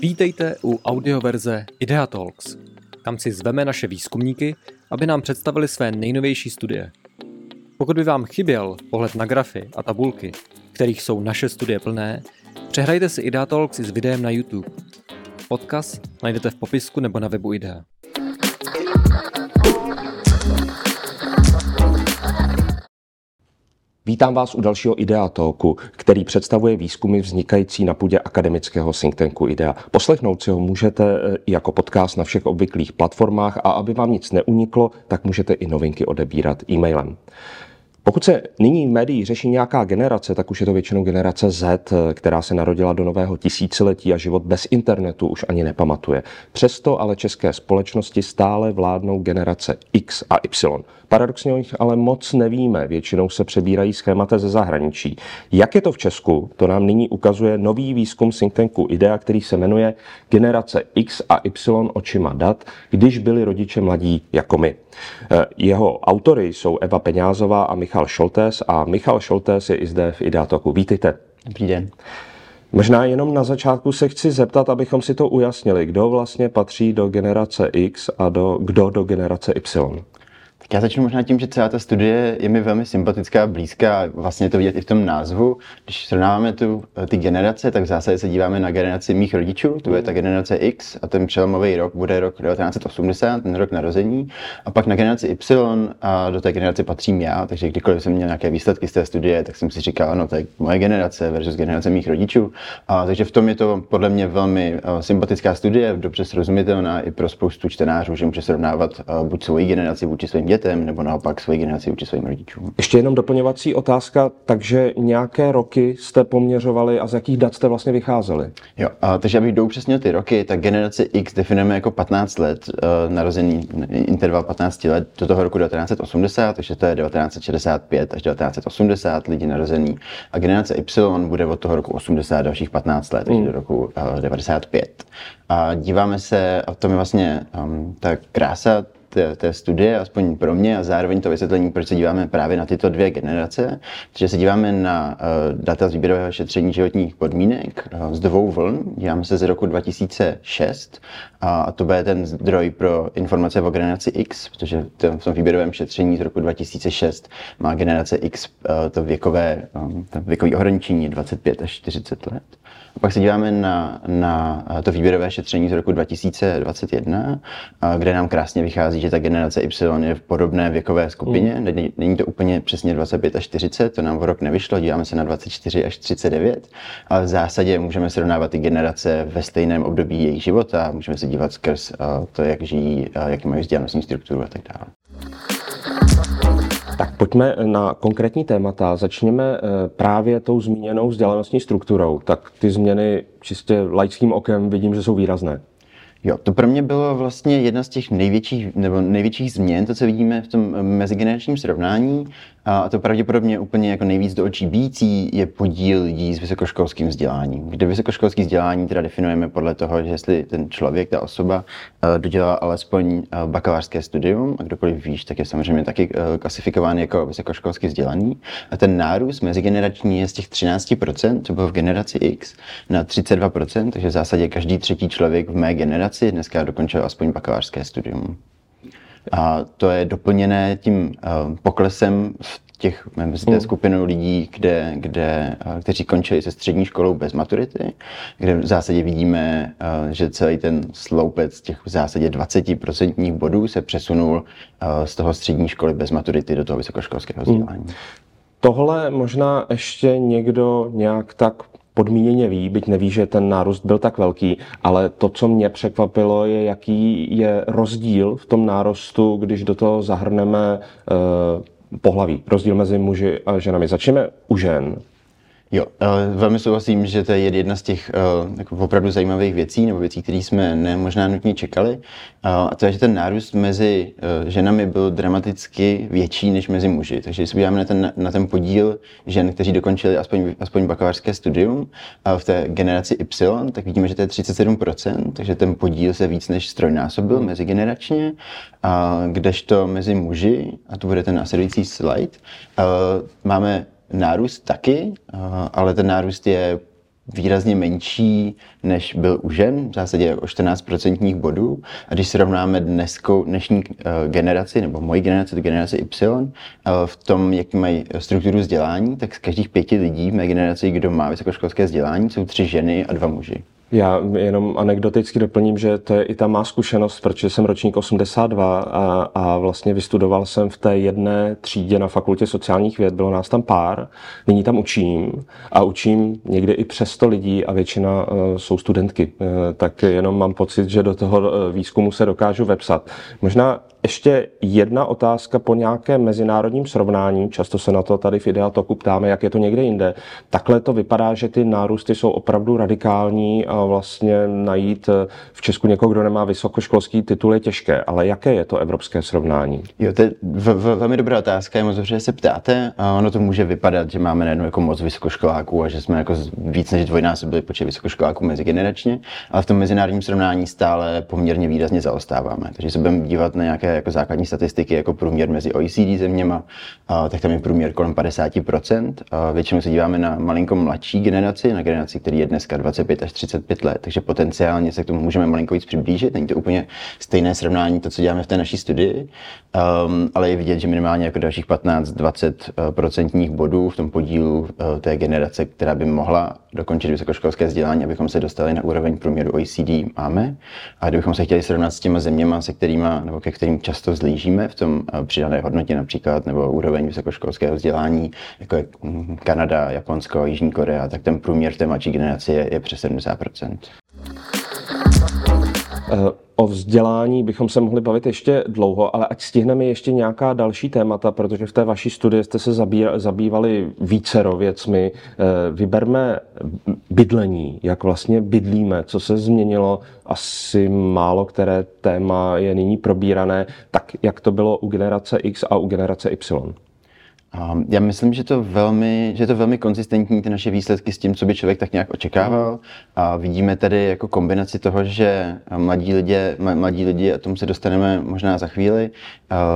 Vítejte u audioverze Idea Talks. Tam si zveme naše výzkumníky, aby nám představili své nejnovější studie. Pokud by vám chyběl pohled na grafy a tabulky, kterých jsou naše studie plné, přehrajte si Idea Talks s videem na YouTube. Odkaz najdete v popisku nebo na webu Idea. Vítám vás u dalšího Idea Talku, který představuje výzkumy vznikající na půdě akademického think tanku Idea. Poslechnout si ho můžete eh, jako podcast na všech obvyklých platformách a aby vám nic neuniklo, tak můžete i novinky odebírat e-mailem. Pokud se nyní v médiích řeší nějaká generace, tak už je to většinou generace Z, která se narodila do nového tisíciletí a život bez internetu už ani nepamatuje. Přesto ale české společnosti stále vládnou generace X a Y. Paradoxně o nich ale moc nevíme, většinou se přebírají schémata ze zahraničí. Jak je to v Česku, to nám nyní ukazuje nový výzkum think tanku IDEA, který se jmenuje Generace X a Y očima dat, když byli rodiče mladí jako my. Eh, jeho autory jsou Eva Peňázová a Michal Šoltés a Michal Šoltés je i zde v Ideatoku. Vítejte. Dobrý den. Možná jenom na začátku se chci zeptat, abychom si to ujasnili, kdo vlastně patří do generace X a do, kdo do generace Y. Já začnu možná tím, že celá ta studie je mi velmi sympatická, blízká, vlastně to vidět i v tom názvu. Když srovnáváme tu, ty generace, tak v zásadě se díváme na generaci mých rodičů, to je ta generace X a ten přelomový rok bude rok 1980, ten rok narození. A pak na generaci Y a do té generace patřím já, takže kdykoliv jsem měl nějaké výsledky z té studie, tak jsem si říkal, ano, to je moje generace versus generace mých rodičů. A takže v tom je to podle mě velmi uh, sympatická studie, dobře srozumitelná i pro spoustu čtenářů, že může srovnávat uh, buď svoji generaci vůči svým dětem, dětem nebo naopak svoji generaci vůči svým rodičům. Ještě jenom doplňovací otázka, takže nějaké roky jste poměřovali a z jakých dat jste vlastně vycházeli? Jo, a, takže abych doupřesnil ty roky, tak generaci X definujeme jako 15 let, uh, narozený interval 15 let do toho roku 1980, takže to je 1965 až 1980 lidi narozený. A generace Y bude od toho roku 80 dalších 15 let, takže hmm. do roku uh, 95. A díváme se, a to je vlastně um, ta krása té, studie, aspoň pro mě, a zároveň to vysvětlení, proč se díváme právě na tyto dvě generace, protože se díváme na uh, data z výběrového šetření životních podmínek uh, z dvou vln. Díváme se z roku 2006 a to bude ten zdroj pro informace o generaci X, protože v tom výběrovém šetření z roku 2006 má generace X uh, to věkové, to věkové ohraničení 25 až 40 let. A pak se díváme na, na to výběrové šetření z roku 2021, kde nám krásně vychází, že ta generace Y je v podobné věkové skupině. Mm. Není, to úplně přesně 25 až 40, to nám v rok nevyšlo, díváme se na 24 až 39, ale v zásadě můžeme srovnávat ty generace ve stejném období jejich života, můžeme se dívat skrz to, jak žijí, jaký mají vzdělanostní strukturu a tak dále. Tak pojďme na konkrétní témata. Začněme eh, právě tou zmíněnou vzdělanostní strukturou. Tak ty změny čistě laickým okem vidím, že jsou výrazné. Jo, to pro mě bylo vlastně jedna z těch největších, nebo největších změn, to, co vidíme v tom mezigeneračním srovnání. A to pravděpodobně úplně jako nejvíc do očí bící je podíl lidí s vysokoškolským vzděláním. Kde vysokoškolský vzdělání teda definujeme podle toho, že jestli ten člověk, ta osoba eh, dodělá alespoň eh, bakalářské studium, a kdokoliv víš, tak je samozřejmě taky eh, klasifikován jako vysokoškolský vzdělaný. A ten nárůst mezigenerační je z těch 13%, to bylo v generaci X, na 32%, takže v zásadě každý třetí člověk v mé generaci dneska dokončil aspoň bakalářské studium. A to je doplněné tím uh, poklesem v těch, mezi té hmm. skupinou lidí, kde, kde, uh, kteří končili se střední školou bez maturity, kde v zásadě vidíme, uh, že celý ten sloupec těch v zásadě 20% bodů se přesunul z toho střední školy bez maturity do toho vysokoškolského vzdělání. Hmm. Tohle možná ještě někdo nějak tak podmíněně ví, byť neví, že ten nárůst byl tak velký, ale to, co mě překvapilo, je, jaký je rozdíl v tom nárostu, když do toho zahrneme uh, pohlaví, rozdíl mezi muži a ženami. Začneme u žen. Jo, velmi souhlasím, že to je jedna z těch uh, jako opravdu zajímavých věcí, nebo věcí, které jsme ne možná nutně čekali. Uh, a to je, že ten nárůst mezi uh, ženami byl dramaticky větší než mezi muži. Takže když se podíváme na ten, na ten podíl žen, kteří dokončili aspoň, aspoň bakalářské studium v té generaci Y, tak vidíme, že to je 37%, takže ten podíl se víc než strojnásobil mezigeneračně, kdežto mezi muži, a to bude ten následující slide, máme nárůst taky, ale ten nárůst je výrazně menší, než byl u žen, v zásadě o 14% bodů. A když srovnáme dneskou, dnešní uh, generaci, nebo moji generaci, to generaci Y, uh, v tom, jak mají strukturu vzdělání, tak z každých pěti lidí v mé generaci, kdo má vysokoškolské vzdělání, jsou tři ženy a dva muži. Já jenom anekdoticky doplním, že to je i ta má zkušenost, protože jsem ročník 82 a, a vlastně vystudoval jsem v té jedné třídě na fakultě sociálních věd, bylo nás tam pár, nyní tam učím a učím někdy i přes 100 lidí a většina uh, jsou studentky, uh, tak jenom mám pocit, že do toho uh, výzkumu se dokážu vepsat. Možná ještě jedna otázka po nějakém mezinárodním srovnání, často se na to tady v Ideatoku ptáme, jak je to někde jinde. Takhle to vypadá, že ty nárůsty jsou opravdu radikální a vlastně najít eh, v Česku někoho, kdo nemá vysokoškolský titul, je těžké. Ale jaké je to evropské srovnání? Jo, to je v, v, velmi dobrá otázka, je moc dobře, že se ptáte. A ono to může vypadat, že máme najednou jako moc vysokoškoláků a že jsme jako víc než dvojnásobili počet vysokoškoláků mezigeneračně, ale v tom mezinárodním srovnání stále poměrně výrazně zaostáváme. Takže se budeme dívat na nějaké jako základní statistiky, jako průměr mezi OECD zeměma, tak tam je průměr kolem 50%. A většinou se díváme na malinko mladší generaci, na generaci, který je dneska 25 až 35 let, takže potenciálně se k tomu můžeme malinko víc přiblížit. Není to úplně stejné srovnání to, co děláme v té naší studii, um, ale je vidět, že minimálně jako dalších 15-20% bodů v tom podílu uh, té generace, která by mohla dokončit vysokoškolské vzdělání, abychom se dostali na úroveň průměru OECD, máme. A kdybychom se chtěli srovnat s těma zeměma, se kterými, nebo ke kterým často zlížíme v tom uh, přidané hodnotě například, nebo úroveň vysokoškolského vzdělání, jako je mm, Kanada, Japonsko, Jižní Korea, tak ten průměr té mladší generace je, je přes 70%. Eh, o vzdělání bychom se mohli bavit ještě dlouho, ale ať stihneme ještě nějaká další témata, protože v té vaší studii jste se zabývali vícero věcmi. Eh, vyberme bydlení, jak vlastně bydlíme, co se změnilo, asi málo které téma je nyní probírané, tak jak to bylo u generace X a u generace Y. Já myslím, že to velmi, že to velmi konzistentní ty naše výsledky s tím, co by člověk tak nějak očekával. A vidíme tady jako kombinaci toho, že mladí lidé, mladí lidi, a tomu se dostaneme možná za chvíli,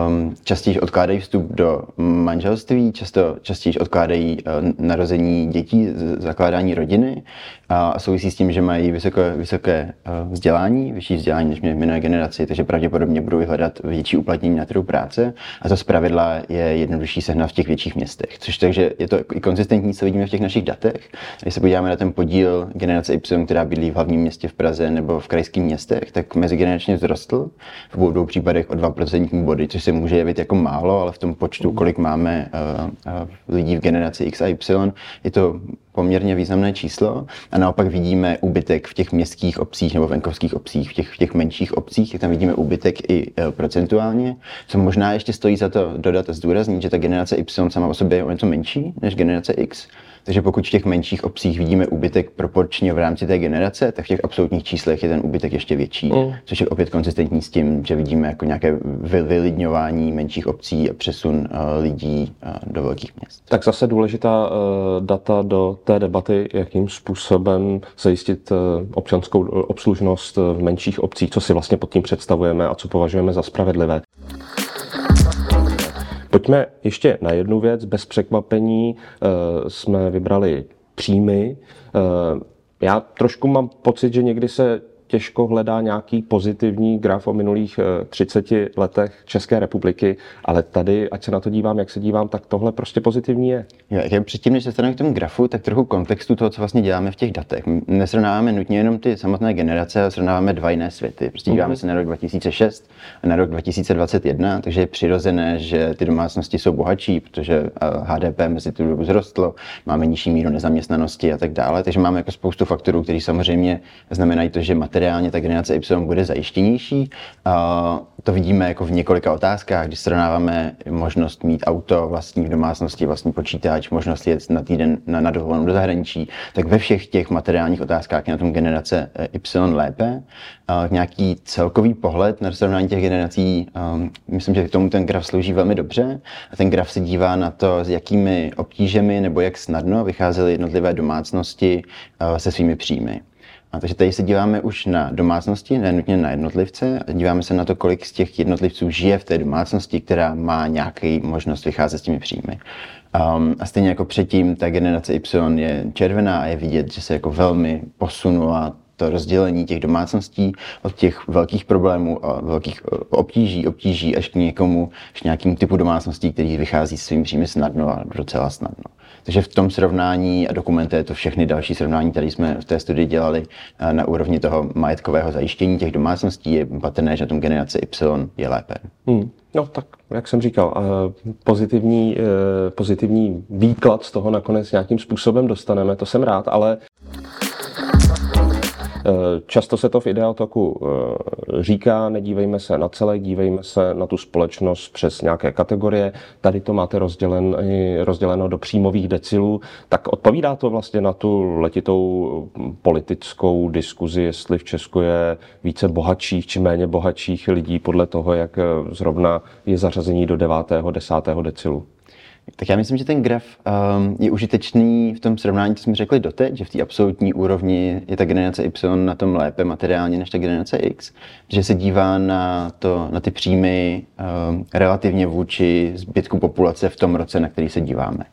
um, častěji odkládají vstup do manželství, často častěji odkládají uh, narození dětí, zakládání rodiny a souvisí s tím, že mají vysoké, vysoké uh, vzdělání, vyšší vzdělání než minulé generaci, takže pravděpodobně budou hledat větší uplatnění na trhu práce a to zpravidla je jednodušší sehnat v těch větších městech. Což takže je to i konzistentní, co vidíme v těch našich datech. Když se podíváme na ten podíl generace Y, která bydlí v hlavním městě v Praze nebo v krajských městech, tak mezigeneračně vzrostl v obou dvou případech o 2% body, což se může jevit jako málo, ale v tom počtu, kolik máme uh, uh, lidí v generaci X a Y, je to poměrně významné číslo a naopak vidíme úbytek v těch městských obcích nebo venkovských obcích, v těch, v těch menších obcích, tam vidíme úbytek i e, procentuálně, co možná ještě stojí za to dodat a zdůraznit, že ta generace Y sama o sobě je o něco menší než generace X, takže pokud v těch menších obcích vidíme úbytek proporčně v rámci té generace, tak v těch absolutních číslech je ten úbytek ještě větší, mm. což je opět konzistentní s tím, že vidíme jako nějaké vylidňování menších obcí a přesun uh, lidí uh, do velkých měst. Tak zase důležitá uh, data do té debaty, jakým způsobem zajistit občanskou obslužnost v menších obcích, co si vlastně pod tím představujeme a co považujeme za spravedlivé. Pojďme ještě na jednu věc. Bez překvapení eh, jsme vybrali příjmy. Eh, já trošku mám pocit, že někdy se těžko hledá nějaký pozitivní graf o minulých 30 eh, letech České republiky, ale tady, ať se na to dívám, jak se dívám, tak tohle prostě pozitivní je. Jo, jak předtím, než se staneme k tomu grafu, tak trochu kontextu toho, co vlastně děláme v těch datech. Nesrovnáváme nutně jenom ty samotné generace, ale srovnáváme dva jiné světy. Prostě díváme mm-hmm. se na rok 2006 a na rok 2021, takže je přirozené, že ty domácnosti jsou bohatší, protože HDP eh, mezi tu dobu zrostlo, máme nižší míru nezaměstnanosti a tak dále, takže máme jako spoustu faktorů, které samozřejmě znamenají to, že materiálně ta generace Y bude zajištěnější. To vidíme jako v několika otázkách, když srovnáváme možnost mít auto vlastní v domácnosti, vlastní počítač, možnost jet na týden na, na dovolenou do zahraničí, tak ve všech těch materiálních otázkách je na tom generace eh, Y lépe. Nějaký celkový pohled na srovnání těch generací, um, myslím, že k tomu ten graf slouží velmi dobře. A ten graf se dívá na to, s jakými obtížemi nebo jak snadno vycházely jednotlivé domácnosti uh, se svými příjmy. A takže tady se díváme už na domácnosti, ne nutně na jednotlivce. Díváme se na to, kolik z těch jednotlivců žije v té domácnosti, která má nějaký možnost vycházet s těmi příjmy. Um, a stejně jako předtím, ta generace Y je červená a je vidět, že se jako velmi posunula to rozdělení těch domácností od těch velkých problémů a velkých eh, obtíží, obtíží až k někomu, až k nějakým typu domácností, který vychází svým příjmy snadno a docela snadno. Takže v tom srovnání a dokumentuje to všechny další srovnání, které jsme v té studii dělali eh, na úrovni toho majetkového zajištění těch domácností, je patrné, že tom generace Y je lépe. Hmm. No tak, jak jsem říkal, eh, pozitivní, pozitivní výklad z toho nakonec nějakým způsobem dostaneme, to jsem rád, ale Eh, často se to v Idealtoku eh, říká, nedívejme se na celé, dívejme se na tu společnost přes nějaké kategorie. Tady to máte rozdělen, rozděleno do příjmových decilů. Tak odpovídá to vlastně na tu letitou politickou diskuzi, jestli v Česku je více bohatších či méně bohatších lidí podle toho, jak eh, zrovna je zařazení do 9. 10. decilu. Tak já myslím, že ten graf um, je užitečný v tom srovnání, co jsme řekli doteď, že v té absolutní úrovni je ta generace Y na tom lépe materiálně než ta generace X, že se dívá na, to, na ty příjmy um, relativně vůči zbytku populace v tom roce, na který se díváme.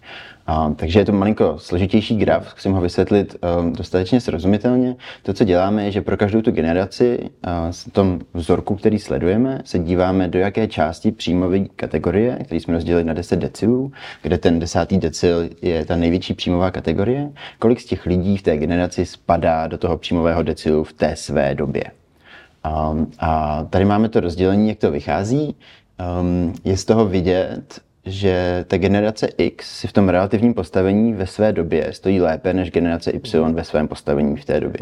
A, takže je to malinko složitější graf, chci ho vysvětlit um, dostatečně srozumitelně. To, co děláme, je, že pro každou tu generaci v tom vzorku, který sledujeme, se díváme, do jaké části příjmové kategorie, který jsme rozdělili na 10 decilů, kde ten desátý decil je ta největší příjmová kategorie, kolik z těch lidí v té generaci spadá do toho příjmového decilu v té své době. Um, a tady máme to rozdělení, jak to vychází. Um, je z toho vidět, že ta generace X si v tom relativním postavení ve své době stojí lépe než generace Y ve svém postavení v té době.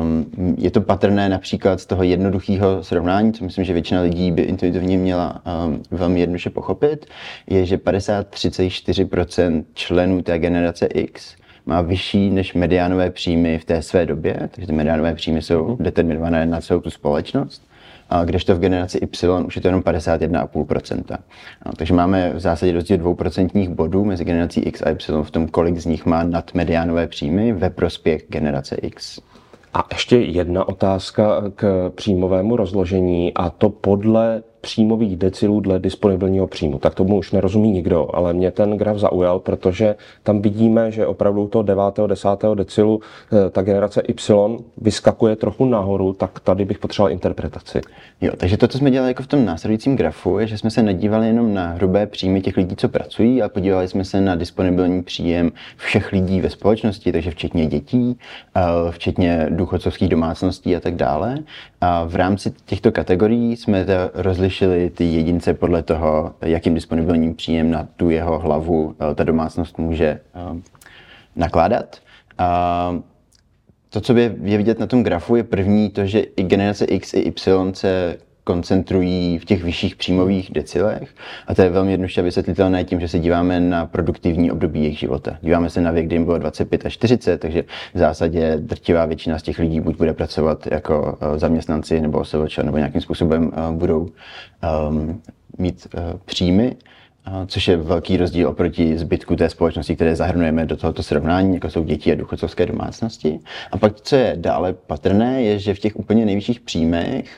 Um, je to patrné například z toho jednoduchého srovnání, co myslím, že většina lidí by intuitivně měla um, velmi jednoduše pochopit, je, že 53,4% členů té generace X má vyšší než mediánové příjmy v té své době, takže ty mediánové příjmy jsou mhm. determinované na celou tu společnost kdežto v generaci Y už je to jenom 51,5%. No, takže máme v zásadě rozdíl 2% bodů mezi generací X a Y v tom, kolik z nich má nadmediánové příjmy ve prospěch generace X. A ještě jedna otázka k příjmovému rozložení a to podle příjmových decilů dle disponibilního příjmu. Tak tomu už nerozumí nikdo, ale mě ten graf zaujal, protože tam vidíme, že opravdu to 9. 10. decilu eh, ta generace Y vyskakuje trochu nahoru, tak tady bych potřeboval interpretaci. Jo, takže to, co jsme dělali jako v tom následujícím grafu, je, že jsme se nedívali jenom na hrubé příjmy těch lidí, co pracují, a podívali jsme se na disponibilní příjem všech lidí ve společnosti, takže včetně dětí, eh, včetně důchodcovských domácností a tak dále. A v rámci těchto kategorií jsme to rozlišili ty jedince podle toho, jakým disponibilním příjem na tu jeho hlavu eh, ta domácnost může eh, nakládat. A to, co je vidět na tom grafu, je první to, že i generace X i Y se koncentrují v těch vyšších příjmových decilech. A to je velmi jednoduše vysvětlitelné tím, že se díváme na produktivní období jejich života. Díváme se na věk, kdy jim bylo 25 až 40, takže v zásadě drtivá většina z těch lidí buď bude pracovat jako eh, zaměstnanci nebo OSVČ, nebo nějakým způsobem eh, budou um, mít uh, příjmy což je velký rozdíl oproti zbytku té společnosti, které zahrnujeme do tohoto srovnání, jako jsou děti a důchodcovské domácnosti. A pak, co je dále patrné, je, že v těch úplně nejvyšších příjmech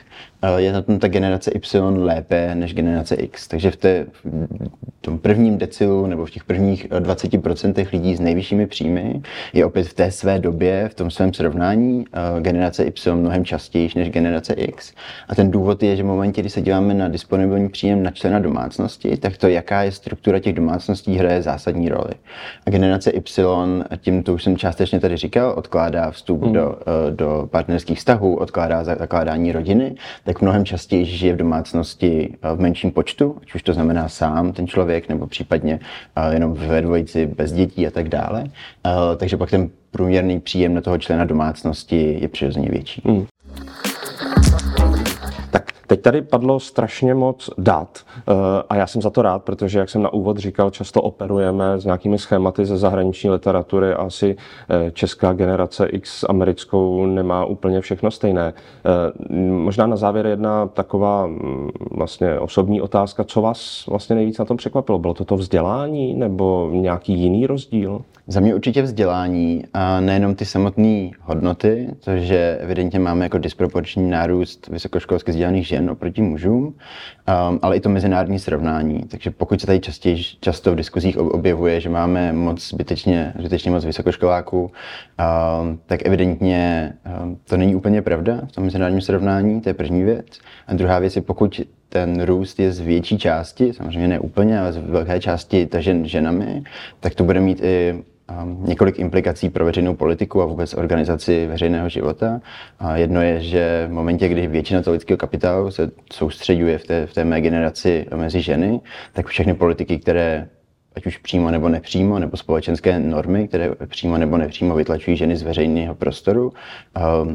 je na tom ta generace Y lépe než generace X. Takže v, té, v tom prvním decilu nebo v těch prvních 20% eh, lidí s nejvyššími příjmy je opět v té své době, v tom svém srovnání eh, generace Y mnohem častěji než generace X. A ten důvod je, že v momentě, kdy se díváme na disponibilní příjem na člena domácnosti, tak to, jaká je struktura těch domácností, hraje zásadní roli. A generace Y, tím to už jsem částečně tady říkal, odkládá vstup hmm. do, do partnerských vztahů, odkládá zakládání rodiny, tak mnohem častěji žije v domácnosti eh, v menším počtu, ať už to znamená sám ten člověk, nebo případně eh, jenom ve dvojici bez dětí a tak dále. Eh, takže pak ten průměrný příjem na toho člena domácnosti je přirozeně větší. Hmm. Teď tady padlo strašně moc dat eh, a já jsem za to rád, protože, jak jsem na úvod říkal, často operujeme s nějakými schématy ze zahraniční literatury a asi eh, česká generace X s americkou nemá úplně všechno stejné. Eh, možná na závěr jedna taková mm, vlastně osobní otázka, co vás vlastně nejvíc na tom překvapilo? Bylo to to vzdělání nebo nějaký jiný rozdíl? Za mě určitě vzdělání a nejenom ty samotné hodnoty, což evidentně máme jako disproporční nárůst vysokoškolsky vzdělaných žen, žen oproti mužům, um, ale i to mezinárodní srovnání. Takže pokud se tady častěji, často v diskuzích objevuje, že máme moc zbytečně, zbytečně moc vysokoškoláků, um, tak evidentně um, to není úplně pravda v tom mezinárodním srovnání, to je první věc. A druhá věc je, pokud ten růst je z větší části, samozřejmě ne úplně, ale z velké části tažen ženami, tak to bude mít i několik implikací pro veřejnou politiku a vůbec organizaci veřejného života. A jedno je, že v momentě, kdy většina toho lidského kapitálu se soustředuje v té, v té mé generaci mezi ženy, tak všechny politiky, které ať už přímo nebo nepřímo, nebo společenské normy, které přímo nebo nepřímo vytlačují ženy z veřejného prostoru,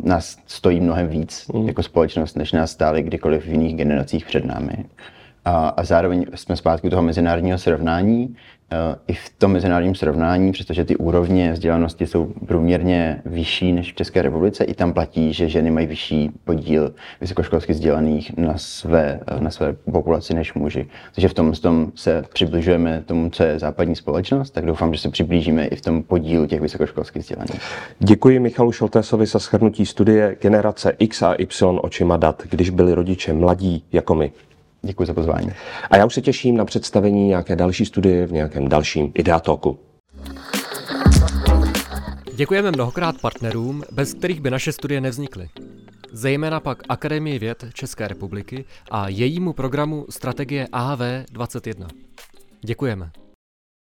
nás stojí mnohem víc mm. jako společnost, než nás stály kdykoliv v jiných generacích před námi. A, a zároveň jsme zpátky u toho mezinárodního srovnání, i v tom mezinárodním srovnání, přestože ty úrovně vzdělanosti jsou průměrně vyšší než v České republice, i tam platí, že ženy mají vyšší podíl vysokoškolsky vzdělaných na své, na své populaci než muži. Takže v tom, v tom se přibližujeme tomu, co je západní společnost, tak doufám, že se přiblížíme i v tom podílu těch vysokoškolských vzdělaných. Děkuji Michalu Šoltésovi za shrnutí studie Generace X a Y očima dat, když byli rodiče mladí jako my. Děkuji za pozvání. A já už se těším na představení nějaké další studie v nějakém dalším Ideatoku. Děkujeme mnohokrát partnerům, bez kterých by naše studie nevznikly. Zejména pak Akademii věd České republiky a jejímu programu Strategie AV21. Děkujeme.